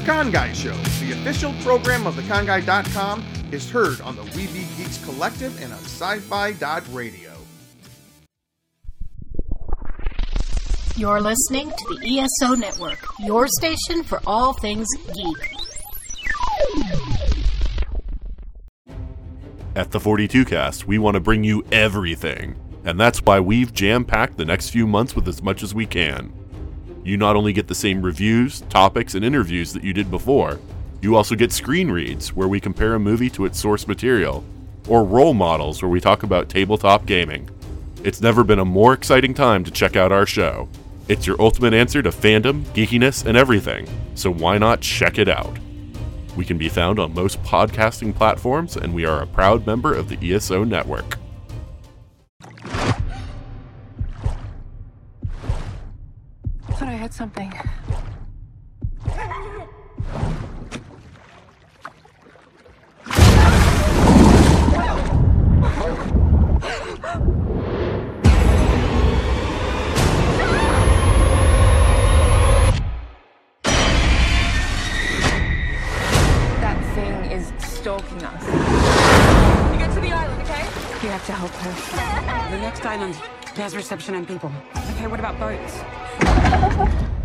The Con Guy Show, the official program of theconguy.com, is heard on the Weeby Geeks Collective and on sci-fi.radio. You're listening to the ESO Network, your station for all things geek. At the 42 cast, we want to bring you everything, and that's why we've jam packed the next few months with as much as we can. You not only get the same reviews, topics, and interviews that you did before, you also get screen reads where we compare a movie to its source material, or role models where we talk about tabletop gaming. It's never been a more exciting time to check out our show. It's your ultimate answer to fandom, geekiness, and everything, so why not check it out? We can be found on most podcasting platforms, and we are a proud member of the ESO network. Thought I had something. That thing is stalking us. You get to the island, okay? You have to help her. The next island has reception and people. Okay, what about boats? ハハハハ!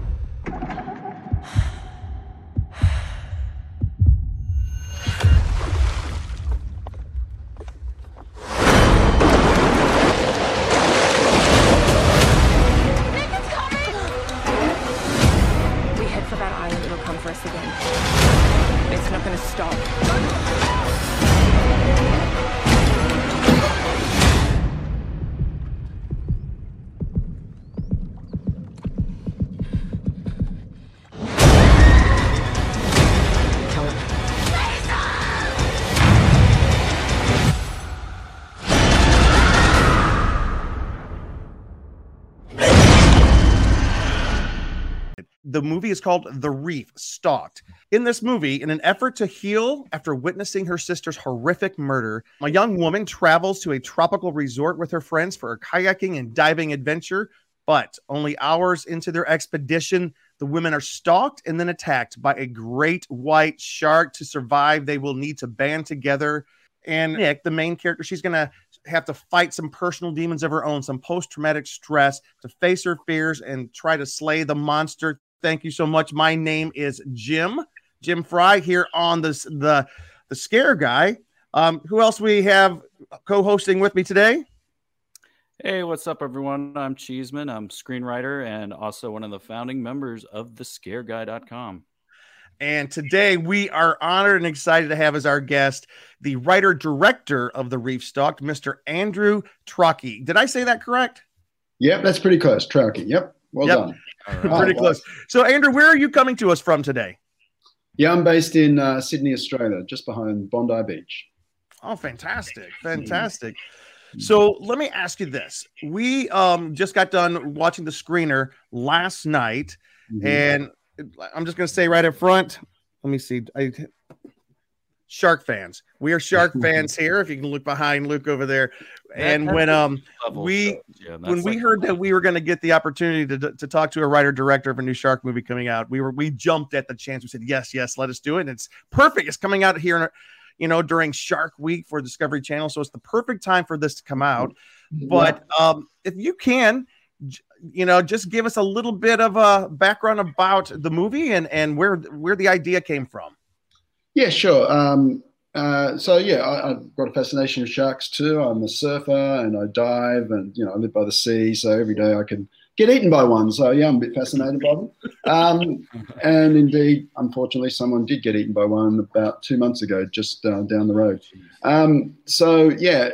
The movie is called The Reef Stalked. In this movie, in an effort to heal after witnessing her sister's horrific murder, a young woman travels to a tropical resort with her friends for a kayaking and diving adventure. But only hours into their expedition, the women are stalked and then attacked by a great white shark. To survive, they will need to band together. And Nic, the main character, she's going to have to fight some personal demons of her own, some post traumatic stress to face her fears and try to slay the monster. Thank you so much. My name is Jim, Jim Fry here on this the the Scare Guy. Um, who else we have co-hosting with me today? Hey, what's up, everyone? I'm Cheeseman. I'm screenwriter and also one of the founding members of thescareguy.com. And today we are honored and excited to have as our guest the writer director of the Reef Stalked, Mr. Andrew Traucki. Did I say that correct? Yep, that's pretty close. Tracking. Yep. Well Yep. done. All Pretty Oh, close. So, Andrew, where are you coming to us from today? Yeah, I'm based in uh, Sydney, Australia, just behind Bondi Beach. Oh, fantastic. Fantastic. So let me ask you this. We um just got done watching the screener last night, Mhm. and I'm just gonna say right up front, let me see. I Shark fans. We are Shark fans here. If you can look behind Luke over there. And when um we- yeah, when that's we like- heard that we were going to get the opportunity to, to talk to a writer director of a new shark movie coming out, we were we jumped at the chance. We said yes, yes, let us do it. And it's perfect. It's coming out here, you know, during Shark Week for Discovery Channel, so it's the perfect time for this to come out. But um, if you can, you know, just give us a little bit of a background about the movie and and where where the idea came from. Yeah, sure. Um, uh, so yeah, I, I've got a fascination with sharks too. I'm a surfer and I dive, and you know, I live by the sea, so every day I can get eaten by one. So yeah, I'm a bit fascinated by them. Um, and indeed, unfortunately, someone did get eaten by one about two months ago, just uh, down the road. Um, so yeah,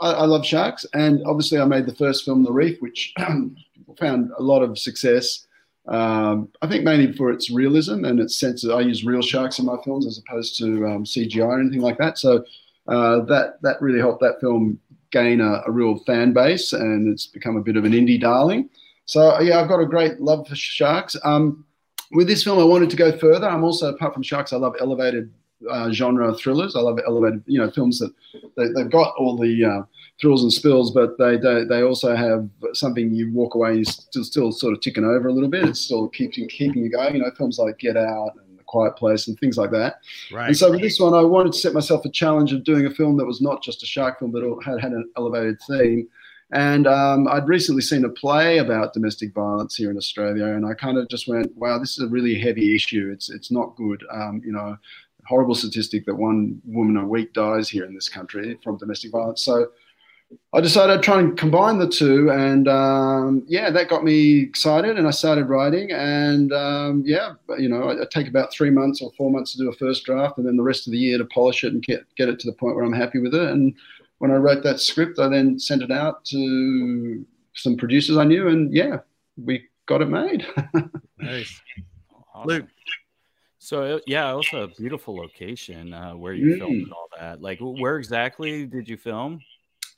I, I love sharks, and obviously, I made the first film, The Reef, which found a lot of success. Um, I think mainly for its realism and its sense that I use real sharks in my films as opposed to um, CGI or anything like that. So uh, that that really helped that film gain a, a real fan base, and it's become a bit of an indie darling. So yeah, I've got a great love for sharks. Um, with this film, I wanted to go further. I'm also, apart from sharks, I love elevated uh, genre thrillers. I love elevated, you know, films that they, they've got all the uh, thrills and spills, but they, they they also have something you walk away, you're still, still sort of ticking over a little bit. It's still keeping keeping you going. You know, films like Get Out and The Quiet Place and things like that. Right. And so with this one, I wanted to set myself a challenge of doing a film that was not just a shark film, but had had an elevated theme. And um, I'd recently seen a play about domestic violence here in Australia, and I kind of just went, "Wow, this is a really heavy issue. It's it's not good." Um, you know, horrible statistic that one woman a week dies here in this country from domestic violence. So I decided I'd try and combine the two, and um, yeah, that got me excited, and I started writing. And um, yeah, you know, I, I take about three months or four months to do a first draft, and then the rest of the year to polish it and get get it to the point where I'm happy with it. And when I wrote that script, I then sent it out to some producers I knew, and yeah, we got it made. Nice. Awesome. Luke. So yeah, also a beautiful location uh, where you Mm. filmed all that. Like, where exactly did you film?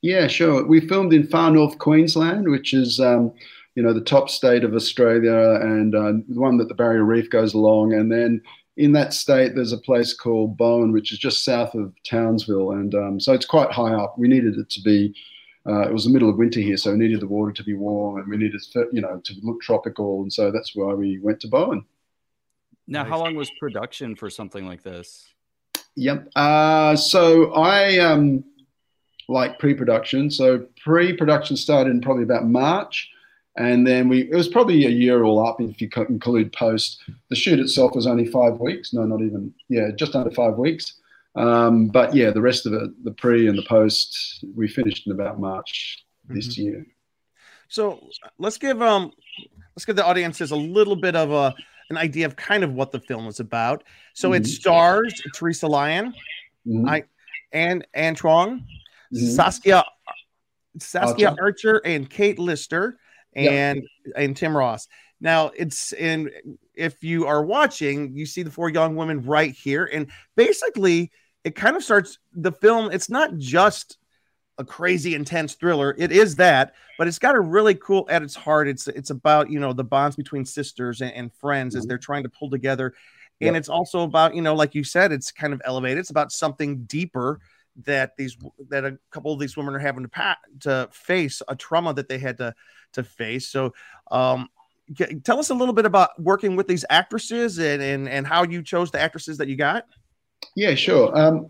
Yeah, sure. We filmed in far north Queensland, which is, um, you know, the top state of Australia and uh, the one that the Barrier Reef goes along. And then in that state, there's a place called Bowen, which is just south of Townsville. And um, so it's quite high up. We needed it to be, uh, it was the middle of winter here, so we needed the water to be warm and we needed, you know, to look tropical. And so that's why we went to Bowen. Now, how long was production for something like this? Yep. Uh, so I um, like pre-production. So pre-production started in probably about March, and then we it was probably a year all up if you include post. The shoot itself was only five weeks. No, not even. Yeah, just under five weeks. Um, but yeah, the rest of it, the pre and the post, we finished in about March this year. So let's give um let's give the audiences a little bit of a an idea of kind of what the film is about. So it Mhm. stars Teressa Liane, Mhm. I- and Ann Truong, Mhm. Mm-hmm. Saskia Saskia Archer. Archer and Kate Lister and and Tim Ross. Now it's in if you are watching, you see the four young women right here, and basically it kind of starts the film. It's not just a crazy intense thriller. It is that, but it's got a really cool at its heart. It's it's about you know the bonds between sisters and, and friends as mm-hmm. they're trying to pull together, and Yeah. it's also about you know like you said, it's kind of elevated. It's about something deeper that these that a couple of these women are having to to face a trauma that they had to to face. So, um, tell us a little bit about working with these actresses and and and how you chose the actresses that you got. Yeah, sure. Um,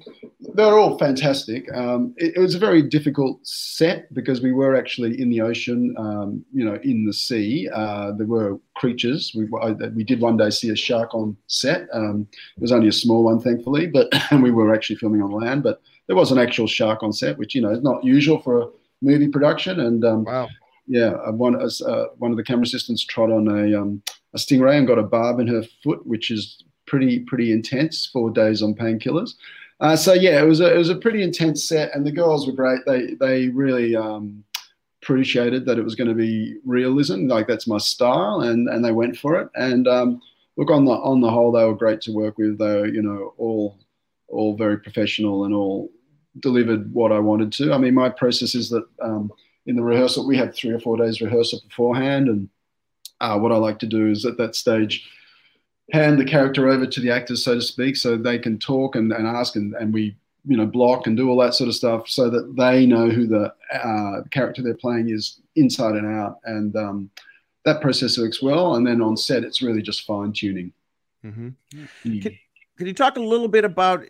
they're all fantastic. Um, it, it was a very difficult set because we were actually in the ocean, um, you know, in the sea. Uh, there were creatures. We, I, we did one day see a shark on set. Um, it was only a small one, thankfully, but we were actually filming on land. But there was an actual shark on set, which you know is not usual for a movie production. And um, Wow. yeah, uh, one uh, one of the camera assistants trod on a um, a stingray and got a barb in her foot, which is pretty pretty intense. Four days on painkillers. Uh, so yeah, it was a it was a pretty intense set, and the girls were great. They they really um, appreciated that it was going to be realism. Like that's my style, and and they went for it. And um, look on the on the whole, they were great to work with. They were you know all all very professional and all delivered what I wanted to. I mean, my process is that um, in the rehearsal we have three or four days rehearsal beforehand, and uh, what I like to do is at that stage hand the character over to the actors, so to speak, so they can talk and, and ask, and, and we you know block and do all that sort of stuff, so that they know who the uh, character they're playing is inside and out, and um, that process works well. And then on set, it's really just fine tuning. Mm-hmm. Can, can you talk a little bit about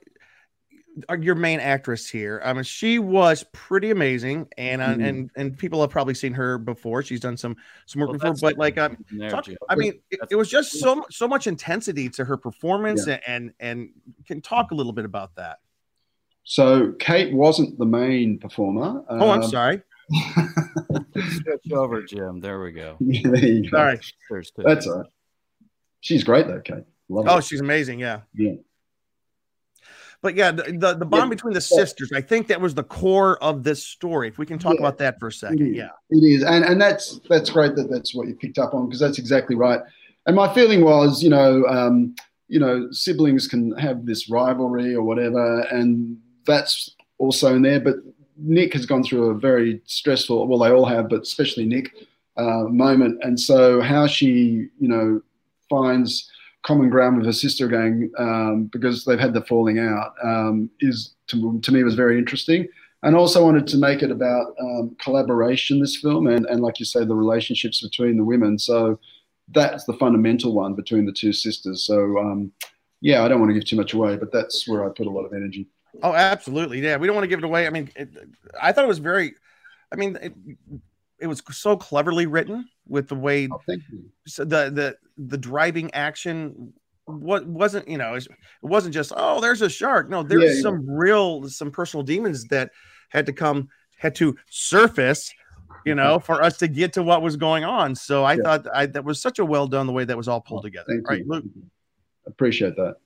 your main actress here? I mean, she was pretty amazing, and uh, Mhm. and and people have probably seen her before. She's done some some work Well, before, but like, uh, in there, talk, I mean, it, it was just so so much intensity to her performance, and and can talk a little bit about that. So Kate wasn't the main performer. Oh, I'm Um, sorry. Switch over, Jim. There we go. yeah, there you go. Sorry. That's all right. She's great though, Kate. Love Oh, her. she's amazing. Yeah. Yeah. But yeah, the, the, the bond Yeah. between the sisters, I think that was the core of this story. If we can talk Yeah. about that for a second. Mhm. Yeah. It is, and and that's that's great that that's what you picked up on because that's exactly right. And my feeling was, you know, um, you know, siblings can have this rivalry or whatever, and that's also in there. But Nic has gone through a very stressful, well, they all have, but especially Nic, uh, moment, and so how she, you know, finds common ground with her sister again um, because they've had the falling out um, is to, to me was very interesting and also wanted to make it about um, collaboration this film and, and like you say the relationships between the women so that's the fundamental one between the two sisters so um, yeah, I don't want to give too much away, but that's where I put a lot of energy. Oh, absolutely. Yeah, we don't want to give it away. I mean, it, I thought it was very. I mean, it, it was so cleverly written with the way Oh, thank you. so the the the driving action what wasn't you know it wasn't just oh there's a shark no there's Yeah, yeah. some real some personal demons that had to come had to surface you know mm-hmm. for us to get to what was going on so i Yeah. thought I, that was such a well done the way that was all pulled together Thank right you. luke Appreciate that.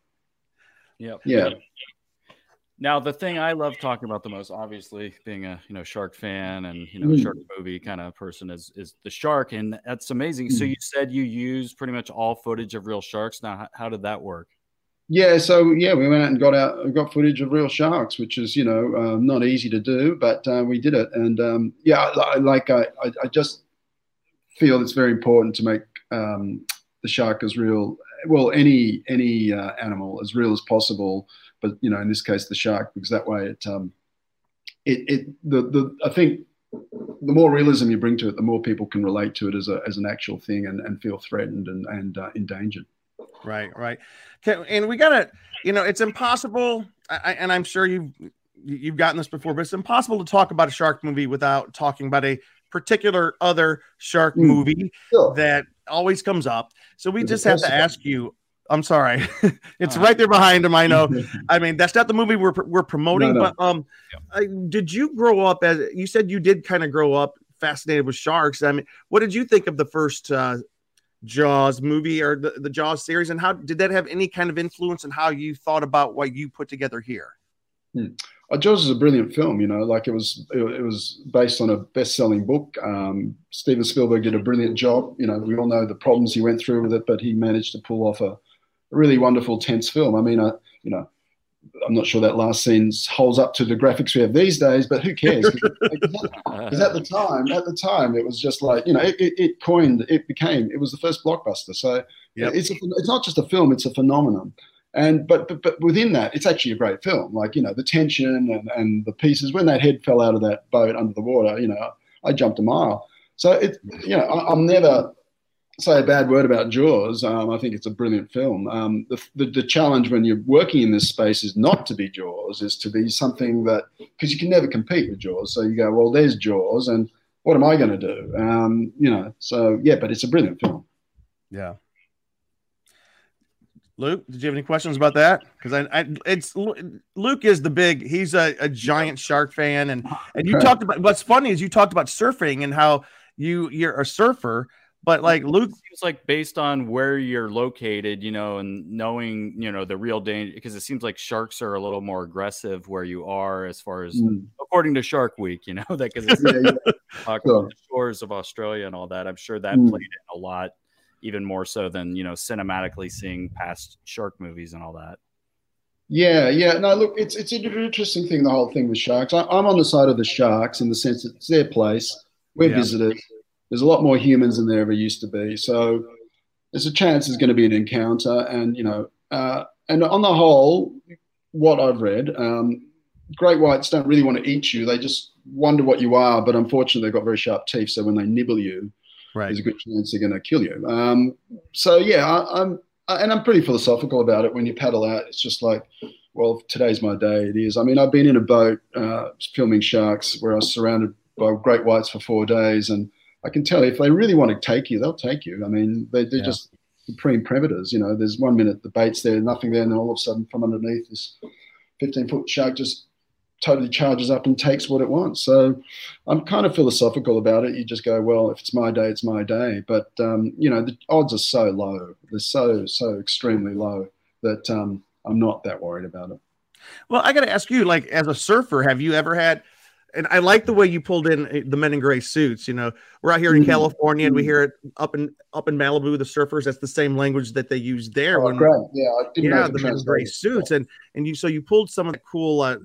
Yep. Yeah. Now the thing I love talking about the most, obviously, being a you know shark fan and you know Mm. shark movie kind of person, is is the shark, and that's amazing. So Mm. you said you use pretty much all footage of real sharks. Now, how, how did that work? Yeah, so yeah, we went out and got out, got footage of real sharks, which is you know um, not easy to do, but uh, we did it. And um, yeah, like I, I, I just feel it's very important to make um, the shark as real, well, any any uh, animal as real as possible. But you know, in this case, the shark, because that way it um, it it the the I think the more realism you bring to it, the more people can relate to it as a as an actual thing and, and feel threatened and and uh, endangered. right right okay, and we gotta you know it's impossible I, and i'm sure you've you've gotten this before but it's impossible to talk about a shark movie without talking about a particular other shark Mm. movie Sure. that always comes up. So we Is it just have to ask you. I'm sorry, it's Uh, right there behind him. I know. I mean, that's not the movie we're we're promoting, No, no. but um, I, did you grow up as you said you did kind of grow up fascinated with sharks? I mean, what did you think of the first uh, Jaws movie or the, the Jaws series, and how did that have any kind of influence on how you thought about what you put together here? Uh, Jaws is a brilliant film, you know, like it was it, it was based on a best-selling book. Um, Steven Spielberg did a brilliant job. You know, we all know the problems he went through with it, but he managed to pull off a really wonderful, tense film. I mean, I, you know, I'm not sure that last scene holds up to the graphics we have these days, but who cares? Because at the time, at the time, it was just like you know, it, it, it coined, it became, it was the first blockbuster. So Yep. it's a, it's not just a film; it's a phenomenon. And but, but but within that, it's actually a great film. Like you know, the tension and, and the pieces when that head fell out of that boat under the water, you know, I jumped a mile. So it, you know, I, I'll never say a bad word about Jaws. Um, I think it's a brilliant film. Um, the, the the challenge when you're working in this space is not to be Jaws, is to be something that because you can never compete with Jaws. So you go, well, there's Jaws, and what am I going to do? Um, you know, so yeah, but it's a brilliant film. Yeah. Luke, did you have any questions about that? Because I, I, it's Luke is the big. He's a, a giant shark fan, and and you talked about. What's funny is you talked about surfing and how you you're a surfer, but like Luke, seems like based on where you're located, you know, and knowing, you know, the real danger, because it seems like sharks are a little more aggressive where you are, as far as Mm. according to Shark Week, you know, that because it's Yeah, yeah. Sure. the shores of Australia and all that. I'm sure that Mm. played in a lot, even more so than you know, cinematically seeing past shark movies and all that. Yeah, yeah. No, look, it's it's an interesting thing. The whole thing with sharks. I, I'm on the side of the sharks in the sense that it's their place. We're Yeah. visitors. There's a lot more humans than there ever used to be. So there's a chance there's going to be an encounter. And you know, uh, and on the whole, what I've read, um, great whites don't really want to eat you. They just wonder what you are. But unfortunately, they've got very sharp teeth. So when they nibble you, right? there's a good chance they're going to kill you. Um, so yeah, I, I'm and I'm pretty philosophical about it. When you paddle out, it's just like, well, today's my day. It is. I mean, I've been in a boat uh, filming sharks where I was surrounded by great whites for four days, and I can tell you if they really want to take you, they'll take you. I mean, they, they're Yeah. just supreme predators. You know, there's one minute the bait's there, nothing there, and then all of a sudden from underneath this 15 foot shark just totally charges up and takes what it wants. So I'm kind of philosophical about it. You just go, well, if it's my day, it's my day. But um, you know, the odds are so low. They're so so extremely low that um, I'm not that worried about it. Well, I got to ask you, like, as a surfer, have you ever had? And I like the way you pulled in uh, the men in gray suits. You know, we're out here in Mhm. California, and we Mhm. hear it up in up in Malibu. The surfers, that's the same language that they use there. Oh, when, great. Yeah, I didn't know yeah, the men in gray suits, and and you so you pulled some of the cool. Uh,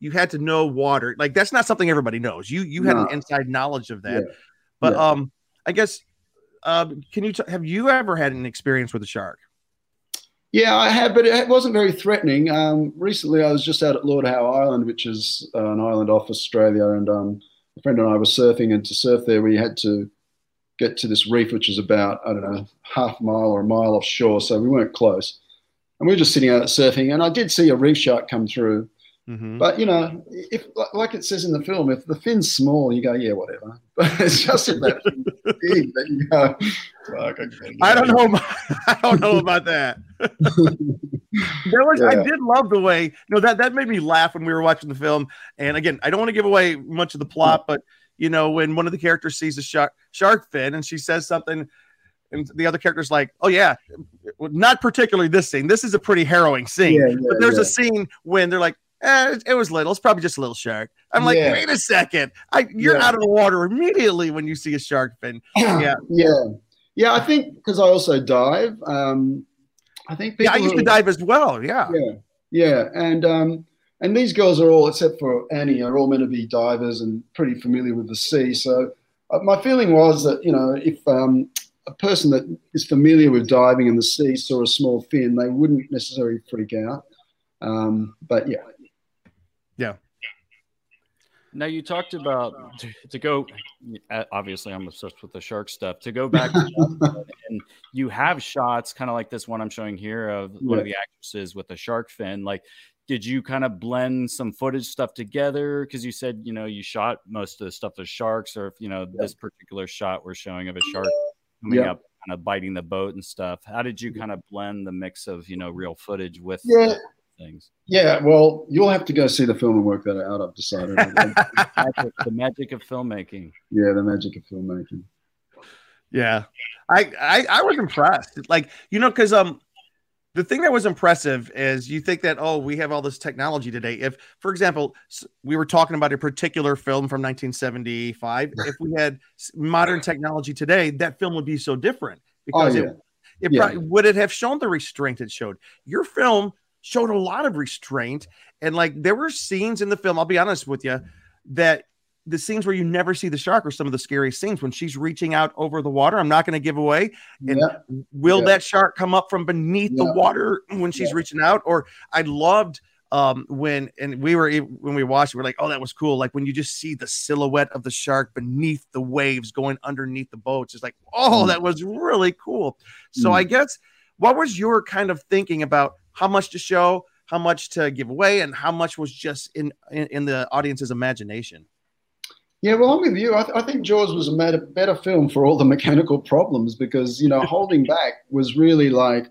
you had to know water, like that's not something everybody knows. You you had an inside knowledge of that. Yeah. But Yeah. um, I guess, um, can you t- have you ever had an experience with a shark? Yeah, I have, but it wasn't very threatening. Um, recently, I was just out at Lord Howe Island, which is uh, an island off Australia, and um, a friend and I were surfing. And to surf there, we had to get to this reef, which is about I don't know half a mile or a mile offshore, so we weren't close. and we were just sitting out surfing, and I did see a reef shark come through. Mhm. But you know, if like it says in the film, if the fin's small, you go, yeah, whatever. But it's just if that big that you go, I don't know. About, I don't know about that. There was. I did love the way. No, that that made me laugh when we were watching the film. And again, I don't want to give away much of the plot, but you know, when one of the characters sees a shark shark fin and she says something, and the other character's like, "Oh yeah, not particularly this scene. This is a pretty harrowing scene." Yeah, yeah, but there's yeah. a scene when they're like. Eh, it- it was little. It's probably just a little shark. I'm like, Yeah. wait a second. I, you're Yeah. out of the water immediately when you see a shark fin. Yeah. yeah, yeah. I think because I also dive. Um, I think Yeah, I used to who- dive as well. Yeah. Yeah, yeah, and um, and these girls are all, except for Annie, are all meant to be divers and pretty familiar with the sea. So uh, my feeling was that you know if um, a person that is familiar with diving in the sea saw a small fin, they wouldn't necessarily freak out. Um, but yeah, Now you talked about to, to go. uh, Obviously, I'm obsessed with the shark stuff. To go back, and you have shots kind of like this one I'm showing here of one of the actresses with a shark fin. Like, did you kind of blend some footage stuff together? Because you said you know you shot most of the stuff with sharks, or if you know this particular shot we're showing of a shark coming Yeah. up, kind of biting the boat and stuff. How did you kind of blend the mix of you know real footage with Yeah. the things? yeah. Well, you'll have to go see the film and work that out. I've decided. Magic, the magic of filmmaking. yeah, the magic of filmmaking. Yeah, I, I I was impressed. Like you know, because um, the thing that was impressive is you think that oh we have all this technology today. If for example we were talking about a particular film from 1975, if we had modern technology today, that film would be so different because Oh, it yeah. it Yeah. probably, would it have shown the restraint it showed. Your film showed a lot of restraint, and like there were scenes in the film. I'll be honest with you that the scenes where you never see the shark are some of the scariest scenes when she's reaching out over the water. I'm not going to give away. And Yeah. will Yeah. that shark come up from beneath the water when she's reaching out? Or I loved um when and we were when we watched it, we're like, oh, that was cool. Like when you just see the silhouette of the shark beneath the waves going underneath the boats. It's like, oh, Mm. that was really cool. So Mm. I guess what was your kind of thinking about how much to show, how much to give away, and how much was just in in, in the audience's imagination? Yeah, well, I'm with you. I, th- I think Jaws was a better, better film for all the mechanical problems because, you know, holding back was really like,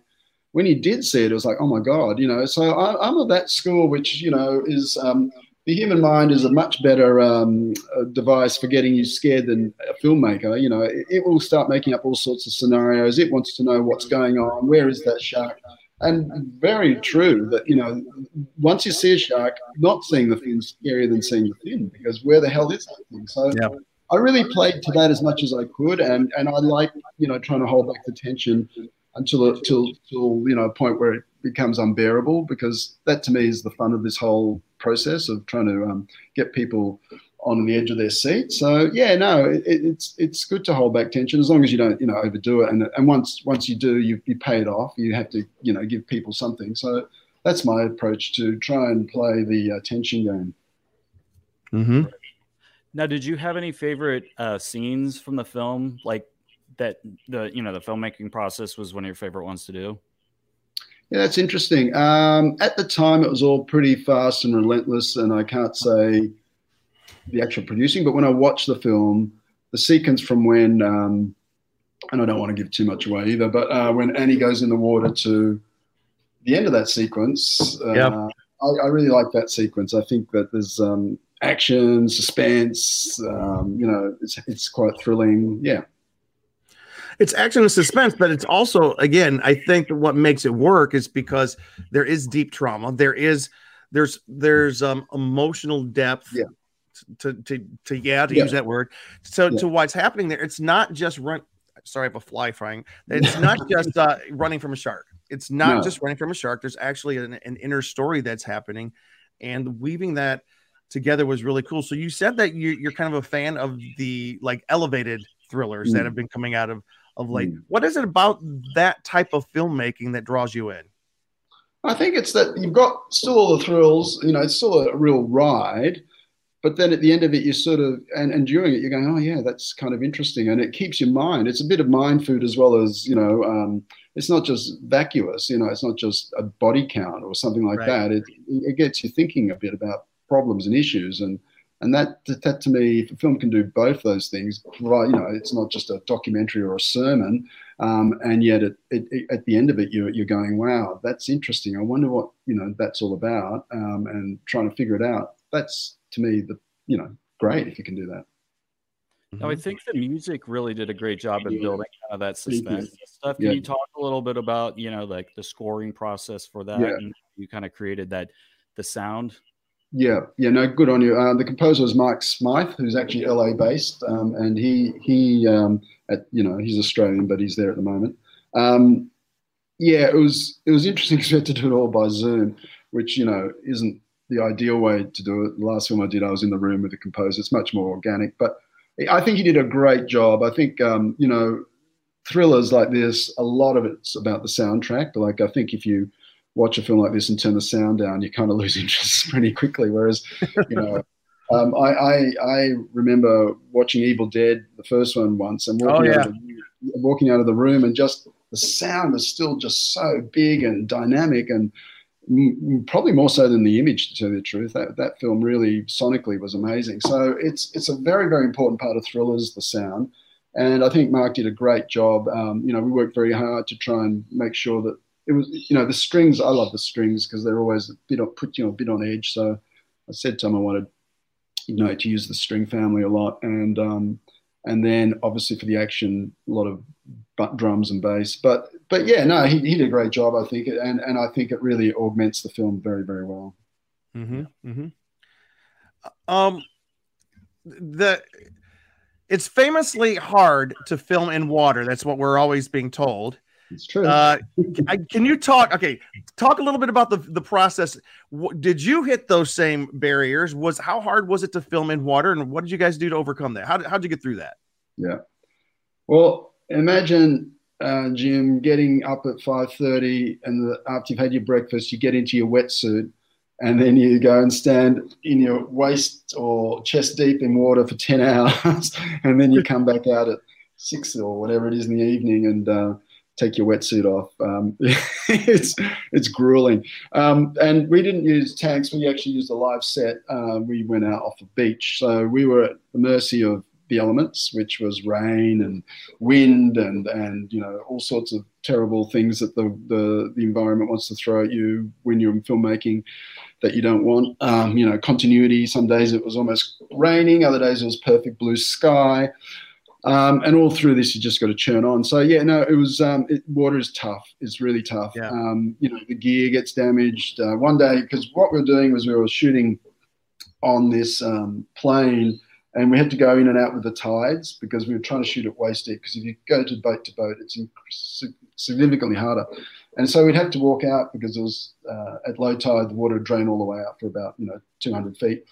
when you did see it, it was like, oh my God, you know. So I, I'm of that school, which, you know, is um, the human mind is a much better um, uh, device for getting you scared than a filmmaker. You know, it, it will start making up all sorts of scenarios. It wants to know what's going on. Where is that shark? And very true that, you know, once you see a shark, not seeing the fin is scarier than seeing the fin because where the hell is that thing? So Yeah. I really played to that as much as I could, and and I like you know trying to hold back the tension until until till you know a point where it becomes unbearable because that to me is the fun of this whole process of trying to um, get people on the edge of their seat. So yeah, no, it, it's it's good to hold back tension as long as you don't you know overdo it. And and once once you do, you you pay it off. You have to you know give people something. So that's my approach to try and play the uh, tension game. Mm-hmm. Now, did you have any favorite uh, scenes from the film, like that? The you know the filmmaking process was one of your favorite ones to do. Yeah, that's interesting. Um, at the time, it was all pretty fast and relentless, and I can't say the actual producing, but when I watched the film, the sequence from when, um, and I don't want to give too much away either, but uh, when Annie goes in the water to the end of that sequence, uh, Yep. I, I really like that sequence. I think that there's um, action, suspense, um, you know, it's, it's quite thrilling. Yeah. it's action and suspense, but it's also again, I think what makes it work is because there is deep trauma. There is there's there's um emotional depth. Yeah. To to to yeah to Yeah. use that word. So Yeah. to what's happening there, it's not just run. Sorry, I have a fly flying. It's not just uh, running from a shark. It's not No. just running from a shark. There's actually an, an inner story that's happening, and weaving that together was really cool. So you said that you, you're kind of a fan of the like elevated thrillers that Mm. have been coming out of of late. Mm. What is it about that type of filmmaking that draws you in? I think it's that you've got still all the thrills, you know, it's still a real ride, but then at the end of it, you sort of, and, and during it, you're going, oh, yeah, that's kind of interesting. And it keeps your mind. It's a bit of mind food as well as, you know, um, it's not just vacuous. You know, it's not just a body count or something like Right. that. It it gets you thinking a bit about problems and issues and. And that, that to me, if a film can do both those things, provide, you know, it's not just a documentary or a sermon, um, and yet it, it, it- at the end of it, you're, you're going, wow, that's interesting. I wonder what you know that's all about, um, and trying to figure it out. That's to me the you know great if you can do that. Now, I think the music really did a great job in building kind of that suspense stuff. Can Yeah. you talk a little bit about, you know, like the scoring process for that? Yeah. And you kind of created that, the sound. Yeah, yeah, no, good on you. Uh, the composer is Mark Smythe, who's actually LA based, um, and he he um, at you know he's Australian, but he's there at the moment. Um, yeah, it was it was interesting because we had to do it all by Zoom, which you know isn't the ideal way to do it. The last film I did, I was in the room with the composer. It's much more organic, but I think he did a great job. I think um, you know thrillers like this, a lot of it's about the soundtrack. But Like I think if you watch a film like this and turn the sound down, you kind of lose interest pretty quickly. Whereas, you know, um, I, I I remember watching Evil Dead, the first one once, and walking, Oh, out, of the, walking out of the room, and just the sound was still just so big and dynamic, and probably more so than the image, to tell you the truth. That that film really sonically was amazing. So it's it's a very very important part of thrillers, the sound. And I think Mark did a great job. Um, you know, we worked very hard to try and make sure that it was, you know, the strings. I love the strings because they're always a bit put you know a bit on edge. So I said to him I wanted, you know, to use the string family a lot, and um, and then obviously for the action, a lot of drums and bass. But but yeah, no, he, he did a great job, I think, and and I think it really augments the film very very well. Mm-hmm. Mm-hmm. Um, the it's famously hard to film in water. That's what we're always being told. It's true. Uh, can you talk? Okay, talk a little bit about the the process. Did you hit those same barriers? Was how hard was it to film in water, and what did you guys do to overcome that? How did, how'd you get through that? Yeah. Well, imagine uh, Jim getting up at five thirty, and the, after you've had your breakfast, you get into your wetsuit, and then you go and stand in your waist or chest deep in water for ten hours, and then you come back out at six or whatever it is in the evening and uh, take your wetsuit off. Um, it's it's grueling. Um, and we didn't use tanks. We actually used a live set. Uh, we went out off the beach, so we were at the mercy of the elements, which was rain and wind and and you know all sorts of terrible things that the the, the environment wants to throw at you when you're in filmmaking that you don't want. Um, you know, continuity. Some days it was almost raining. Other days it was perfect blue sky. Um, and all through this, you just got to churn on. So yeah, no, it was um, it, water is tough. It's really tough. Yeah. Um, you know, the gear gets damaged. Uh, one day, because what we were doing was we were shooting on this um, plane, and we had to go in and out with the tides because we were trying to shoot at waist deep. Because if you go to boat to boat, it's significantly harder. And so we'd have to walk out because it was uh, at low tide, the water would drain all the way out for about you know 200 feet.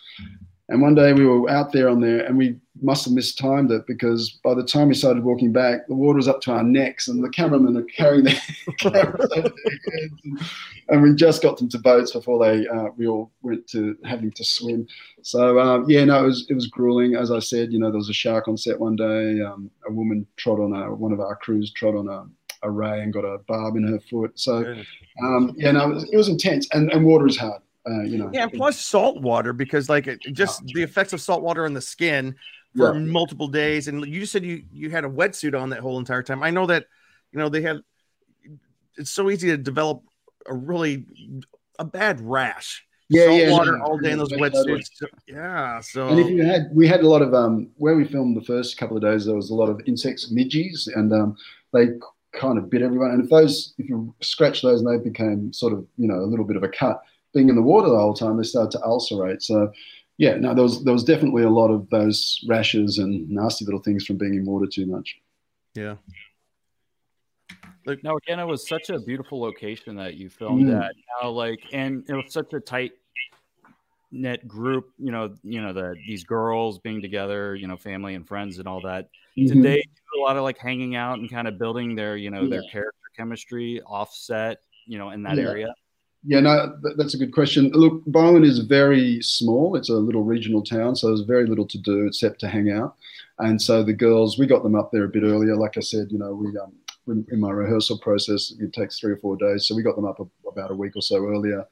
And one day we were out there on there, and we must have mistimed it because by the time we started walking back, the water was up to our necks, and the cameramen are carrying their cameras over their heads. And, and we just got them to boats before they uh, we all went to having to swim. So um, yeah, no, it was it was grueling. As I said, you know, there was a shark on set one day. Um, a woman trod on a one of our crews trod on a, a ray and got a barb in her foot. So um, yeah, no, it was, it was intense, and, and water is hard. Uh, you know, Yeah, and plus salt water because like it, just the effects of salt water on the skin for Yeah. multiple days. And you said you you had a wetsuit on that whole entire time. I know that you know they have. It's so easy to develop a really a bad rash. Yeah, salt yeah, water all day in those wetsuits. So- yeah, so And if you had, we had a lot of um, where we filmed the first couple of days. There was a lot of insects, midges, and um, they kind of bit everyone. And if those, if you scratch those, and they became sort of, you know, a little bit of a cut. Being in the water the whole time, they started to ulcerate. So, yeah, no, there was there was definitely a lot of those rashes and nasty little things from being in water too much. yeah. Now again, it was such a beautiful location that you filmed Mm. at. Now, like, and it was such a tight knit group. You know, you know the these girls being together. You know, family and friends and all that. Did Mhm. they do a lot of like hanging out and kind of building their, you know, their character chemistry offset? You know, in that Yeah. area. Yeah, no, that's a good question. Look, Bowen is very small. It's a little regional town, so there's very little to do except to hang out. And so the girls, we got them up there a bit earlier. Like I said, you know, we um, in, my rehearsal process, it takes three or four days. So we got them up a, about a week or so earlier,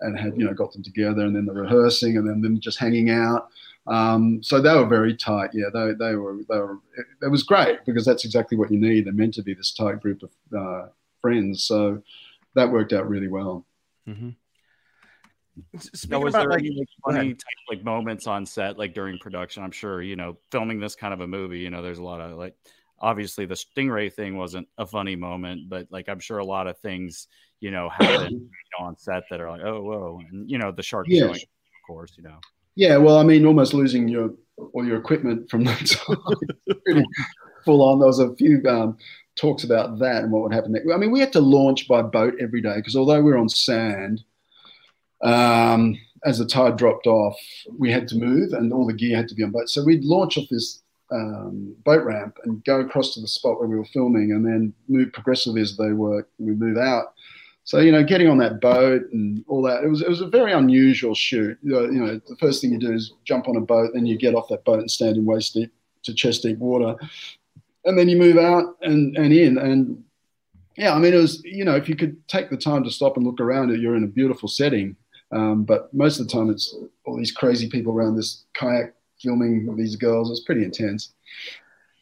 and had you know got them together, and then the rehearsing, and then them just hanging out. Um, so they were very tight. Yeah, they, they were they were. It, it, was great because that's exactly what you need. They're meant to be this tight group of uh, friends. So that worked out really well. Mm-hmm. Speaking was about there like, any like, funny type, like moments on set, like during production? I'm sure you know filming this kind of a movie. You know, there's a lot of like obviously the stingray thing wasn't a funny moment, but like I'm sure a lot of things you know happen you know, on set that are like oh whoa, and you know the shark yes. showing, of course, you know. Yeah, well, I mean, almost losing your all your equipment from that time. pretty full on. There was a few um, talks about that and what would happen. Next. I mean, we had to launch by boat every day because although we were on sand um, as the tide dropped off, we had to move and all the gear had to be on boat. So we'd launch off this um, boat ramp and go across to the spot where we were filming and then move progressively as they were, we move out. So, you know, getting on that boat and all that, it was, it was a very unusual shoot. You know, you know, the first thing you do is jump on a boat, then you get off that boat and stand in waist deep to chest deep water. And then you move out and, and in. And yeah, I mean, it was, you know, if you could take the time to stop and look around you're in a beautiful setting. Um, but most of the time, it's all these crazy people around this kayak filming these girls. It's pretty intense.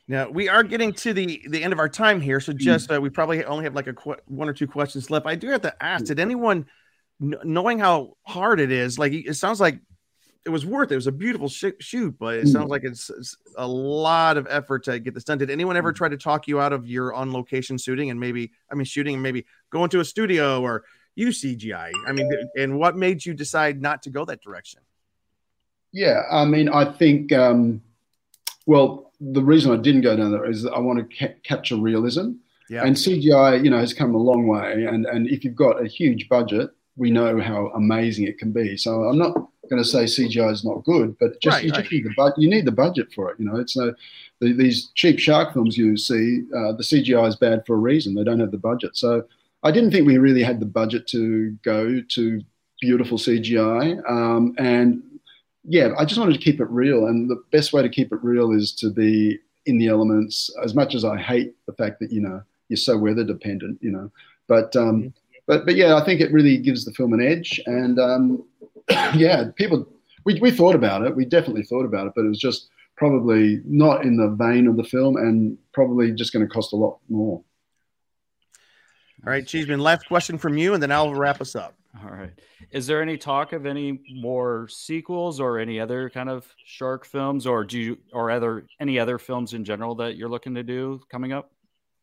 Now we are getting to the the end of our time here, so just uh, we probably only have like a qu- one or two questions left. I do have to ask: Did anyone, knowing how hard it is, like it sounds like it was worth it. It was a beautiful sh- shoot, but it sounds like it's, it's, a lot of effort to get this done. Did anyone ever try to talk you out of your on location shooting and maybe, I mean, shooting and maybe going to a studio or use CGI? I mean, and what made you decide not to go that direction? Yeah, I mean, I think, um, well, the reason I didn't go down there is I want to ca- capture realism. Yeah. And CGI, you know, has come a long way. And, and if you've got a huge budget, we know how amazing it can be. So I'm not going to say CGI is not good, but just right, you right. need the budget. You need the budget for it. You know, it's no the, these cheap shark films you see. Uh, the CGI is bad for a reason. They don't have the budget. So I didn't think we really had the budget to go to beautiful CGI. Um, and yeah, I just wanted to keep it real. And the best way to keep it real is to be in the elements. As much as I hate the fact that you know you're so weather dependent, you know, but um, mm-hmm. but but yeah, I think it really gives the film an edge. And um, yeah, people we we thought about it. We definitely thought about it, but it was just probably not in the vein of the film, and probably just going to cost a lot more. All right, Cheeseman, last question from you, and then I'll wrap us up. All right. Is there any talk of any more sequels or any other kind of shark films, or do you, or other any other films in general that you're looking to do coming up?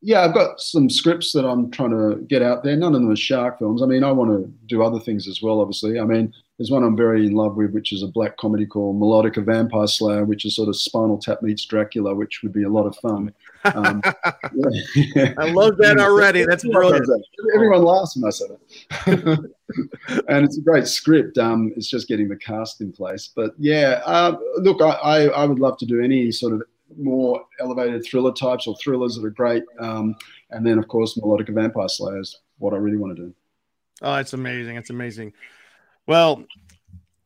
Yeah, I've got some scripts that I'm trying to get out there. None of them are shark films. I mean, I want to do other things as well. Obviously, I mean, there's one I'm very in love with, which is a black comedy called Melodica Vampire Slayer, which is sort of Spinal Tap meets Dracula, which would be a lot of fun. Um, yeah. I love that already. That's brilliant. Everyone laughs when I say that. and it's a great script. Um, it's just getting the cast in place. But yeah, uh, look, I, I, I, would love to do any sort of more elevated thriller types or thrillers that are great. Um, and then, of course, Melodica Vampire Slayer is what I really want to do. Oh, it's amazing. It's amazing. Well,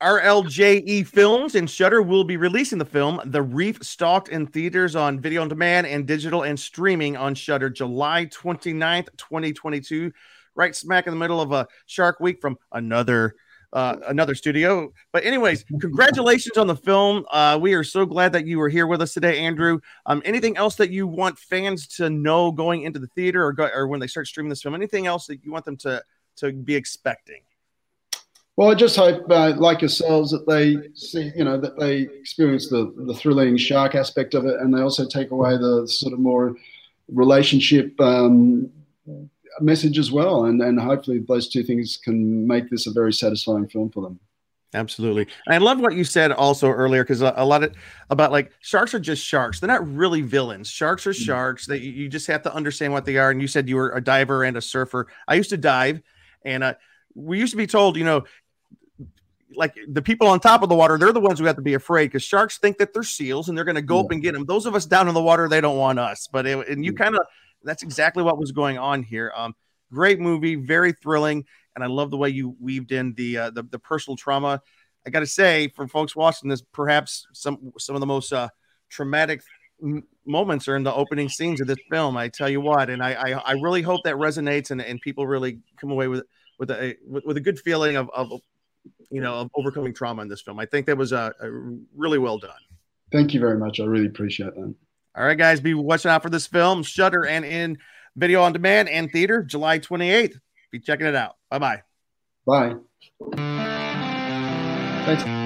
RLJE Films and Shudder will be releasing the film The Reef Stalked in theaters on video on demand and digital and streaming on Shudder July 29th, 2022, right smack in the middle of a Shark Week from another uh, another studio. But anyways, congratulations on the film. Uh, we are so glad that you were here with us today, Andrew. Um, anything else that you want fans to know going into the theater or go, or when they start streaming this film? Anything else that you want them to to be expecting? Well, I just hope, uh, like yourselves, that they see, you know, that they experience the the thrilling shark aspect of it, and they also take away the sort of more relationship um, message as well, and and hopefully those two things can make this a very satisfying film for them. Absolutely. I love what you said also earlier because a, a, lot of about like sharks are just sharks. They're not really villains. Sharks are mm. sharks. That you just have to understand what they are. And you said you were a diver and a surfer. I used to dive, and uh, we used to be told, you know, like the people on top of the water, they're the ones who have to be afraid because sharks think that they're seals and they're going to go yeah. up and get them. Those of us down in the water, they don't want us. But it, and you kind of that's exactly what was going on here. Um, great movie, very thrilling, and I love the way you weaved in the uh, the, the personal trauma. I got to say, for folks watching this, perhaps some some of the most uh, traumatic moments are in the opening scenes of this film. I tell you what, and I I, I really hope that resonates and, and people really come away with with a with, with a good feeling of, of you know of overcoming trauma in this film. I think that was a, a really well done. Thank you very much. I really appreciate that. All right, guys, be watching out for this film, Shudder, and in video on demand and theater, July 28th. Be checking it out. Bye-bye. Bye. Thanks.